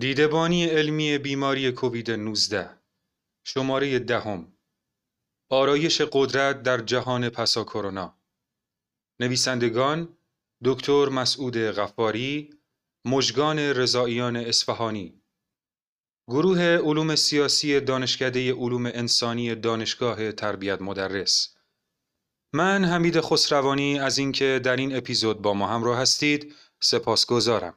دیدبانی علمی بیماری کووید 19 شماره دهم. آرایش قدرت در جهان پسا کرونا. نویسندگان دکتر مسعود غفاری مژگان رضاییان اصفهانی. گروه علوم سیاسی دانشکده علوم انسانی دانشگاه تربیت مدرس. من حمید خسروانی از اینکه در این اپیزود با ما همراه هستید سپاسگزارم.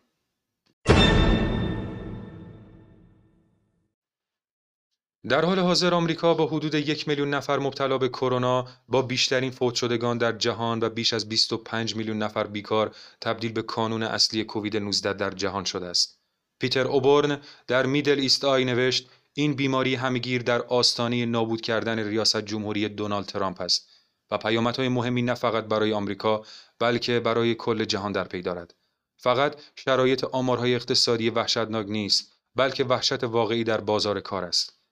در حال حاضر آمریکا با حدود یک میلیون نفر مبتلا به کرونا با بیشترین فوت شدگان در جهان و بیش از 25 میلیون نفر بیکار تبدیل به کانون اصلی کووید 19 در جهان شده است. پیتر اوبورن در میدل ایست آی نوشت این بیماری همگیر در آستانه نابود کردن ریاست جمهوری دونالد ترامپ است و پیامدهای مهمی نه فقط برای آمریکا بلکه برای کل جهان در پی دارد. فقط شرایط آمارهای اقتصادی وحشتناک نیست بلکه وحشت واقعی در بازار کار است.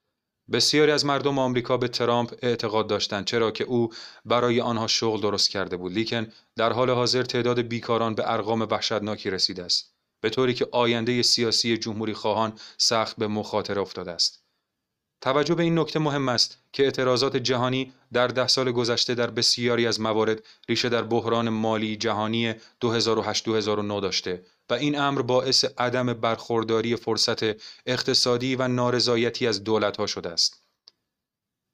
بسیاری از مردم آمریکا به ترامپ اعتقاد داشتند چرا که او برای آنها شغل درست کرده بود. لیکن در حال حاضر تعداد بیکاران به ارقام وحشتناکی رسیده است به طوری که آینده سیاسی جمهوری خواهان سخت به مخاطره افتاده است. توجه به این نکته مهم است که اعتراضات جهانی در ده سال گذشته در بسیاری از موارد ریشه در بحران مالی جهانی 2008-2009 داشته و این امر باعث عدم برخورداری فرصت اقتصادی و نارضایتی از دولتها شده است.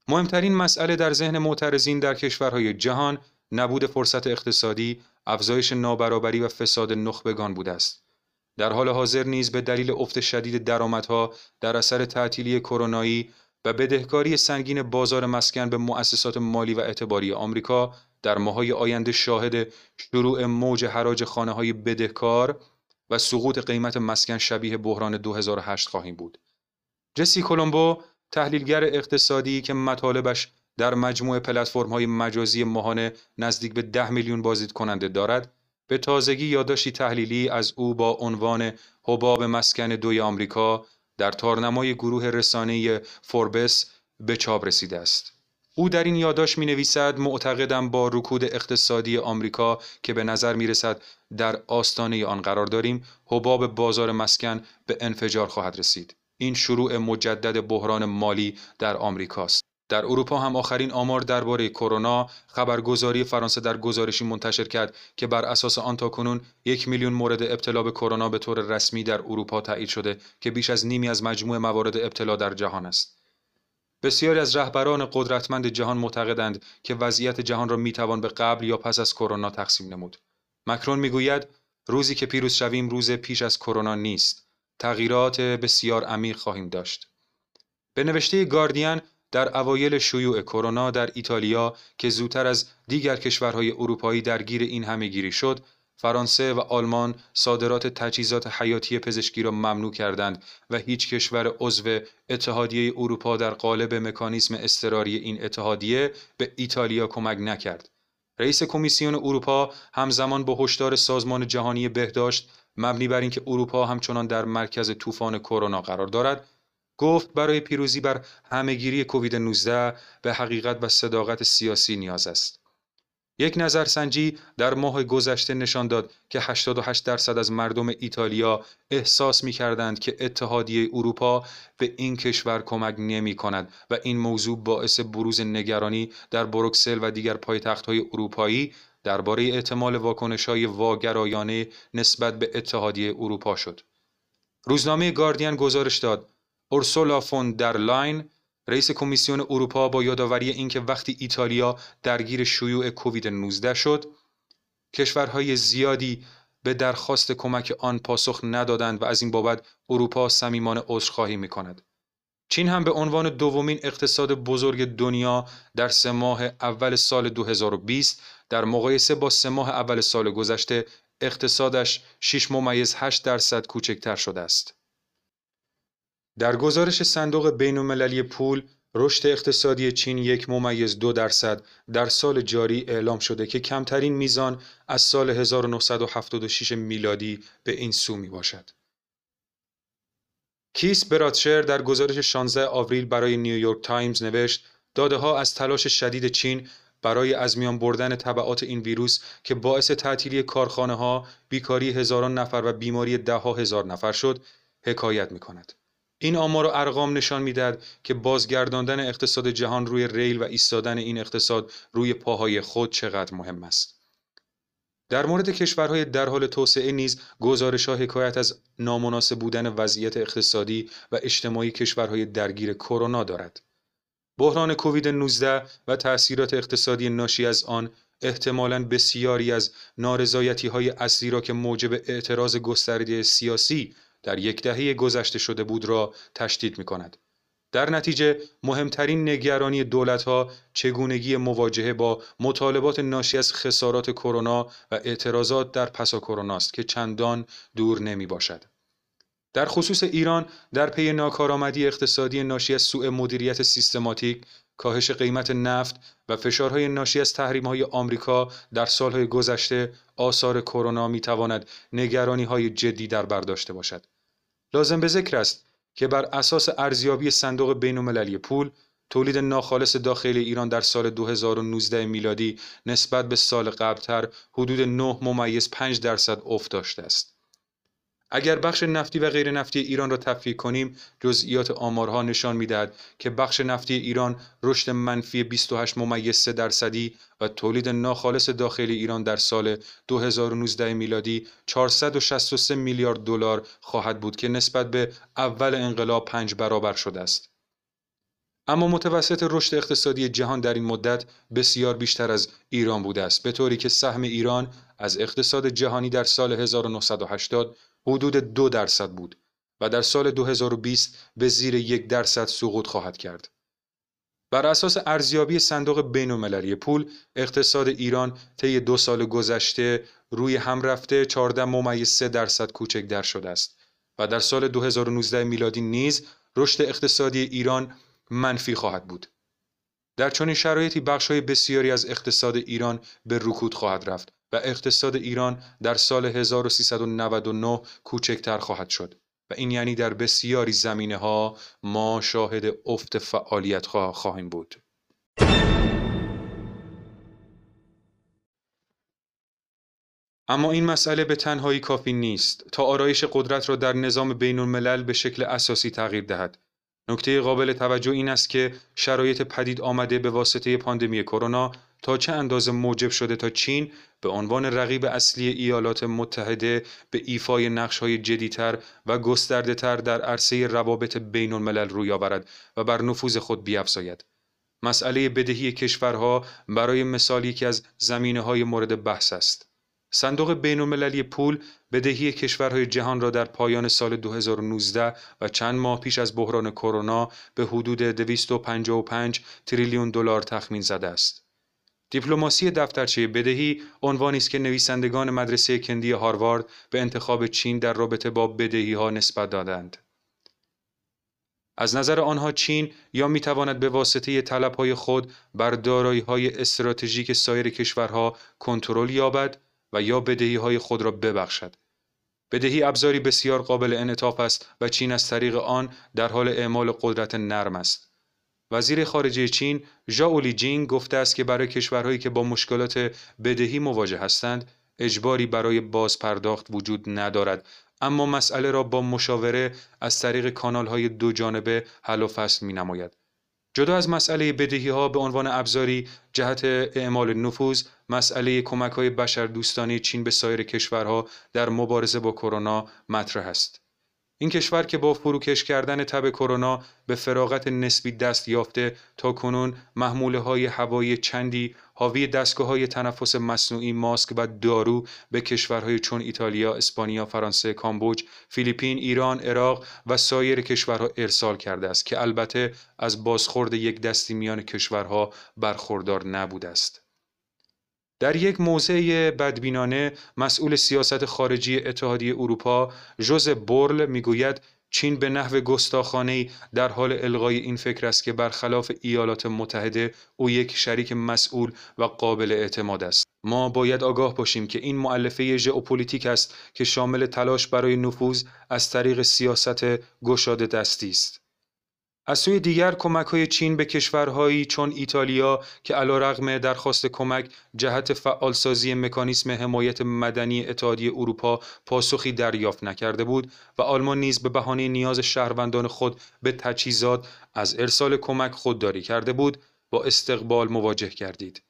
مهمترین مسئله در ذهن معترضین در کشورهای جهان نبود فرصت اقتصادی، افزایش نابرابری و فساد نخبگان بوده است. در حال حاضر نیز به دلیل افت شدید درآمدها در اثر تعطیلی کرونایی و بدهکاری سنگین بازار مسکن به مؤسسات مالی و اعتباری آمریکا در ماهای آینده شاهد شروع موج حراج خانه های بدهکار و سقوط قیمت مسکن شبیه بحران 2008 خواهیم بود. جسی کولومبو تحلیلگر اقتصادی که مطالبش در مجموع پلتفرم های مجازی ماهانه نزدیک به 10 میلیون بازدید کننده دارد به تازگی یادداشتی تحلیلی از او با عنوان حباب مسکن دوی آمریکا در تارنمای گروه رسانه فوربس به چاپ رسیده است. او در این یادداشت می نویسد معتقدم با رکود اقتصادی آمریکا که به نظر می رسد در آستانه آن قرار داریم حباب بازار مسکن به انفجار خواهد رسید این شروع مجدد بحران مالی در آمریکاست در اروپا هم آخرین آمار درباره کرونا خبرگزاری فرانسه در گزارشی منتشر کرد که بر اساس آن تاکنون یک میلیون مورد ابتلا به کرونا به طور رسمی در اروپا تایید شده که بیش از نیمی از مجموع موارد ابتلا در جهان است بسیاری از رهبران قدرتمند جهان معتقدند که وضعیت جهان را می‌توان به قبل یا پس از کرونا تقسیم نمود. مکرون می‌گوید روزی که پیروز شویم روز پیش از کرونا نیست. تغییرات بسیار عمیق خواهیم داشت. به نوشته گاردین در اوایل شیوع کرونا در ایتالیا که زودتر از دیگر کشورهای اروپایی درگیر این همهگیری شد فرانسه و آلمان صادرات تجهیزات حیاتی پزشکی را ممنوع کردند و هیچ کشور عضو اتحادیه اروپا در قالب مکانیزم اضطراری این اتحادیه به ایتالیا کمک نکرد. رئیس کمیسیون اروپا همزمان با هشدار سازمان جهانی بهداشت مبنی بر اینکه اروپا همچنان در مرکز طوفان کرونا قرار دارد گفت برای پیروزی بر همهگیری کووید 19 به حقیقت و صداقت سیاسی نیاز است. یک نظرسنجی در ماه گذشته نشان داد که 88 درصد از مردم ایتالیا احساس می کردند که اتحادیه اروپا به این کشور کمک نمی کند و این موضوع باعث بروز نگرانی در بروکسل و دیگر پایتخت‌های اروپایی درباره احتمال واکنش‌های واگرایانه نسبت به اتحادیه اروپا شد. روزنامه گاردین گزارش داد اورسولا فون در لاین رئیس کمیسیون اروپا با یادآوری اینکه وقتی ایتالیا درگیر شیوع کووید 19 شد کشورهای زیادی به درخواست کمک آن پاسخ ندادند و از این بابت اروپا صمیمانه عذرخواهی می‌کند چین هم به عنوان دومین اقتصاد بزرگ دنیا در سه ماه اول سال 2020 در مقایسه با سه ماه اول سال گذشته اقتصادش 6 ممیز 8 درصد کوچکتر شده است. در گزارش صندوق بین‌المللی پول رشد اقتصادی چین یک ممیز دو درصد در سال جاری اعلام شده که کمترین میزان از سال 1976 میلادی به این سو می باشد. کیس براتشر در گزارش 16 آوریل برای نیویورک تایمز نوشت داده ها از تلاش شدید چین برای از میان بردن تبعات این ویروس که باعث تعطیلی کارخانه ها، بیکاری هزاران نفر و بیماری ده ها هزار نفر شد، حکایت می کند. این آمار و ارقام نشان می‌دهد که بازگرداندن اقتصاد جهان روی ریل و ایستادن این اقتصاد روی پاهای خود چقدر مهم است. در مورد کشورهای در حال توسعه نیز گزارش ها حکایت از نامناسب بودن وضعیت اقتصادی و اجتماعی کشورهای درگیر کرونا دارد. بحران کووید 19 و تأثیرات اقتصادی ناشی از آن احتمالاً بسیاری از نارضایتی های اصلی را که موجب اعتراض گسترده سیاسی در یک دهه گذشته شده بود را تشدید می کند. در نتیجه مهمترین نگرانی دولتها چگونگی مواجهه با مطالبات ناشی از خسارات کرونا و اعتراضات در پسا کرونا است که چندان دور نمی باشد. در خصوص ایران در پی ناکارآمدی اقتصادی ناشی از سوء مدیریت سیستماتیک کاهش قیمت نفت و فشارهای ناشی از تحریم‌های آمریکا در سالهای گذشته آثار کرونا می‌تواند نگرانی‌های جدی در بر داشته باشد. لازم به ذکر است که بر اساس ارزیابی صندوق بین‌المللی پول تولید ناخالص داخلی ایران در سال 2019 میلادی نسبت به سال قبلتر حدود 9 ممیز 5 درصد افت داشته است. اگر بخش نفتی و غیر نفتی ایران را تفکیک کنیم جزئیات آمارها نشان می‌دهد که بخش نفتی ایران رشد منفی 28 ممیز 3 درصدی و تولید ناخالص داخلی ایران در سال 2019 میلادی 463 میلیارد دلار خواهد بود که نسبت به اول انقلاب پنج برابر شده است. اما متوسط رشد اقتصادی جهان در این مدت بسیار بیشتر از ایران بوده است به طوری که سهم ایران از اقتصاد جهانی در سال 1980 حدود دو درصد بود و در سال 2020 به زیر یک درصد سقوط خواهد کرد. بر اساس ارزیابی صندوق بین پول اقتصاد ایران طی دو سال گذشته روی هم رفته 14 ممیز 3 درصد کوچک در شده است و در سال 2019 میلادی نیز رشد اقتصادی ایران منفی خواهد بود. در چنین شرایطی بخش‌های بسیاری از اقتصاد ایران به رکود خواهد رفت و اقتصاد ایران در سال 1399 کوچکتر خواهد شد و این یعنی در بسیاری زمینه ها ما شاهد افت فعالیت خواهیم بود. اما این مسئله به تنهایی کافی نیست تا آرایش قدرت را در نظام بین الملل به شکل اساسی تغییر دهد. نکته قابل توجه این است که شرایط پدید آمده به واسطه پاندمی کرونا تا چه اندازه موجب شده تا چین به عنوان رقیب اصلی ایالات متحده به ایفای نقش‌های جدیتر و گسترده تر در عرصه روابط بین الملل روی آورد و بر نفوذ خود بیافزاید. مسئله بدهی کشورها برای مثال یکی از زمینه های مورد بحث است. صندوق بین المللی پول بدهی کشورهای جهان را در پایان سال 2019 و چند ماه پیش از بحران کرونا به حدود 255 تریلیون دلار تخمین زده است. دیپلماسی دفترچه بدهی عنوانی است که نویسندگان مدرسه کندی هاروارد به انتخاب چین در رابطه با بدهی ها نسبت دادند. از نظر آنها چین یا می تواند به واسطه طلب های خود بر دارایی های استراتژیک سایر کشورها کنترل یابد و یا بدهی های خود را ببخشد. بدهی ابزاری بسیار قابل انعطاف است و چین از طریق آن در حال اعمال قدرت نرم است. وزیر خارجه چین ژائو جینگ گفته است که برای کشورهایی که با مشکلات بدهی مواجه هستند اجباری برای بازپرداخت وجود ندارد اما مسئله را با مشاوره از طریق کانال های دو جانبه حل و فصل می نماید. جدا از مسئله بدهی ها به عنوان ابزاری جهت اعمال نفوذ مسئله کمک های بشر دوستانی چین به سایر کشورها در مبارزه با کرونا مطرح است. این کشور که با فروکش کردن تب کرونا به فراغت نسبی دست یافته تا کنون محموله های هوایی چندی حاوی دستگاه های تنفس مصنوعی ماسک و دارو به کشورهای چون ایتالیا، اسپانیا، فرانسه، کامبوج، فیلیپین، ایران، عراق و سایر کشورها ارسال کرده است که البته از برخورد یک دستی میان کشورها برخوردار نبوده است. در یک موضع بدبینانه مسئول سیاست خارجی اتحادیه اروپا جوزپ بورل می‌گوید چین به نحو گستاخانه در حال الغای این فکر است که برخلاف ایالات متحده او یک شریک مسئول و قابل اعتماد است. ما باید آگاه باشیم که این مؤلفه ژئوپلیتیک است که شامل تلاش برای نفوذ از طریق سیاست گشاده دستی است. از سوی دیگر کمک های چین به کشورهایی چون ایتالیا که علیرغم درخواست کمک جهت فعالسازی مکانیسم حمایت مدنی اتحادیه اروپا پاسخی دریافت نکرده بود و آلمان نیز به بهانه نیاز شهروندان خود به تجهیزات از ارسال کمک خودداری کرده بود با استقبال مواجه کردید.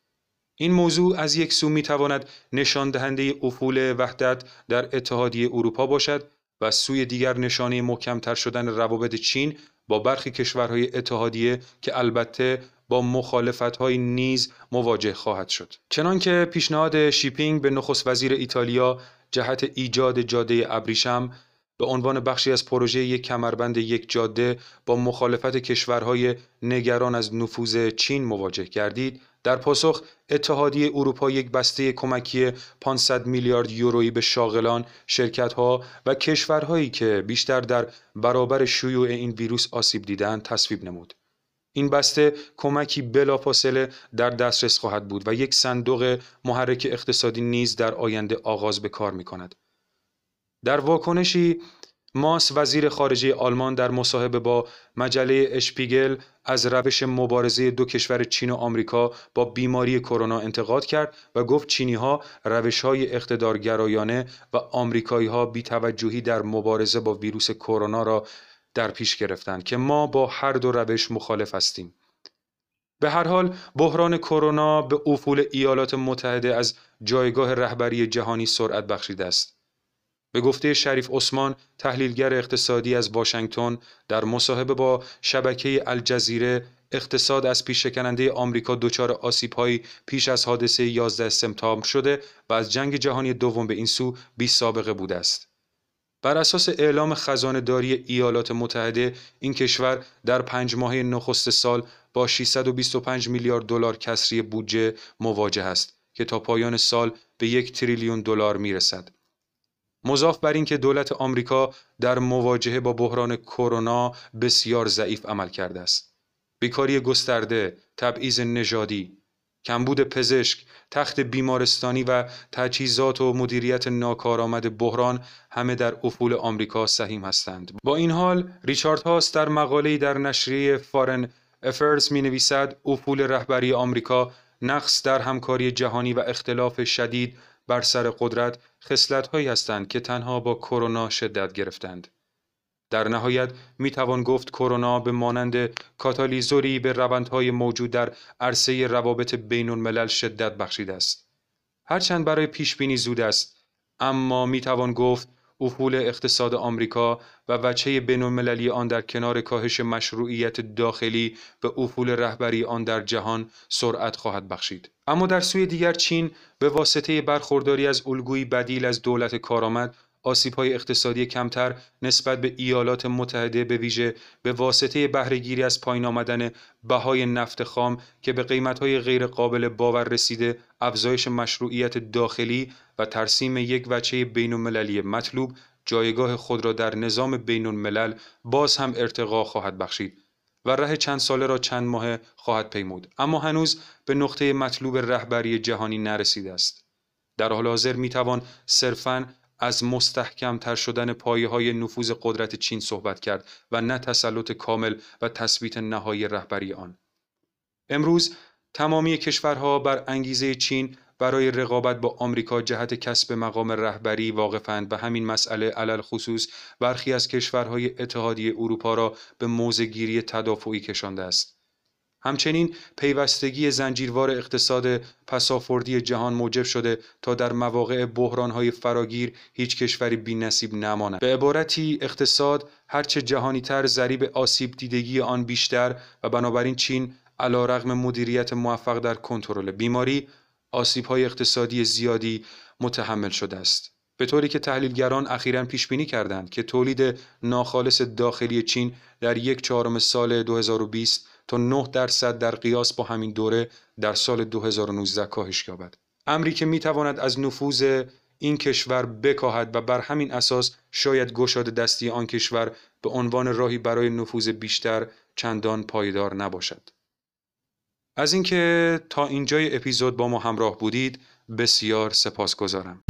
این موضوع از یک سو می تواند نشان دهنده افول وحدت در اتحادیه اروپا باشد و سوی دیگر نشانه محکمتر شدن روابط چین با برخی کشورهای اتحادیه که البته با مخالفت‌های نیز مواجه خواهد شد. چنانکه پیشنهاد شیپینگ به نخست وزیر ایتالیا جهت ایجاد جاده ابریشم به عنوان بخشی از پروژه یک کمربند یک جاده با مخالفت کشورهای نگران از نفوذ چین مواجه گردید در پاسخ اتحادیه اروپا یک بسته کمکی 500 میلیارد یورویی به شاغلان، شرکت‌ها و کشورهایی که بیشتر در برابر شیوع این ویروس آسیب دیدند تصویب نمود. این بسته کمکی بلافاصله در دسترس خواهد بود و یک صندوق محرک اقتصادی نیز در آینده آغاز به کار می کند. در واکنشی ماس وزیر خارجه آلمان در مصاحبه با مجله اشپیگل از روش مبارزه دو کشور چین و آمریکا با بیماری کرونا انتقاد کرد و گفت چینی ها روش های اقتدارگرایانه و آمریکایی ها بیتوجهی در مبارزه با ویروس کرونا را در پیش گرفتند که ما با هر دو روش مخالف هستیم. به هر حال بحران کرونا به افول ایالات متحده از جایگاه رهبری جهانی سرعت بخشیده است. به گفته شریف عثمان تحلیلگر اقتصادی از واشنگتن در مصاحبه با شبکه الجزیره اقتصاد از پیشکننده آمریکا دچار آسیبهایی پیش از حادثه 11 سپتامبر شده و از جنگ جهانی دوم به این سو بی سابقه بوده است. بر اساس اعلام خزانه داری ایالات متحده این کشور در پنج ماه نخست سال با 625 میلیارد دلار کسری بودجه مواجه است که تا پایان سال به یک تریلیون دلار می‌رسد. مضاف بر اینکه دولت آمریکا در مواجهه با بحران کرونا بسیار ضعیف عمل کرده است. بیکاری گسترده، تبعیض نژادی، کمبود پزشک، تخت بیمارستانی و تجهیزات و مدیریت ناکارآمد بحران همه در افول آمریکا سهیم هستند. با این حال ریچارد هاست در مقاله‌ای در نشریه فارن افرز می نویسد افول رهبری آمریکا نقص در همکاری جهانی و اختلاف شدید بر سر قدرت هایی هستند که تنها با کرونا شدت گرفتند. در نهایت می توان گفت کرونا به مانند کاتالیزوری به روندهای موجود در عرصه روابط بین الملل شدت بخشیده است. هرچند برای پیش بینی زود است اما می توان گفت افول اقتصاد آمریکا و وچه بینالمللی آن در کنار کاهش مشروعیت داخلی به افول رهبری آن در جهان سرعت خواهد بخشید. اما در سوی دیگر چین به واسطه برخورداری از الگویی بدیل از دولت کارآمد های اقتصادی کمتر نسبت به ایالات متحده به ویژه به واسطه بهرهگیری از پایین آمدن بهای نفت خام که به قیمتهای غیر قابل باور رسیده افزایش مشروعیت داخلی و ترسیم یک وچه بین المللی مطلوب جایگاه خود را در نظام بین الملل باز هم ارتقا خواهد بخشید و ره چند ساله را چند ماه خواهد پیمود اما هنوز به نقطه مطلوب رهبری جهانی نرسیده است در حال حاضر می توان صرفاً از مستحکم شدن پایه های نفوذ قدرت چین صحبت کرد و نه تسلط کامل و تثبیت نهایی رهبری آن. امروز تمامی کشورها بر انگیزه چین برای رقابت با آمریکا جهت کسب مقام رهبری واقفند و همین مسئله علل خصوص برخی از کشورهای اتحادیه اروپا را به موزگیری تدافعی کشانده است. همچنین پیوستگی زنجیروار اقتصاد پسافوردی جهان موجب شده تا در مواقع بحرانهای فراگیر هیچ کشوری بی نصیب نماند. به عبارتی اقتصاد هرچه جهانی تر ضریب آسیب دیدگی آن بیشتر و بنابراین چین علا رغم مدیریت موفق در کنترل بیماری آسیبهای اقتصادی زیادی متحمل شده است. به طوری که تحلیلگران اخیرا پیش بینی کردند که تولید ناخالص داخلی چین در یک چهارم سال 2020 تا 9 درصد در قیاس با همین دوره در سال 2019 کاهش یابد. امری که می تواند از نفوذ این کشور بکاهد و بر همین اساس شاید گشاد دستی آن کشور به عنوان راهی برای نفوذ بیشتر چندان پایدار نباشد. از اینکه تا اینجای اپیزود با ما همراه بودید بسیار سپاسگزارم.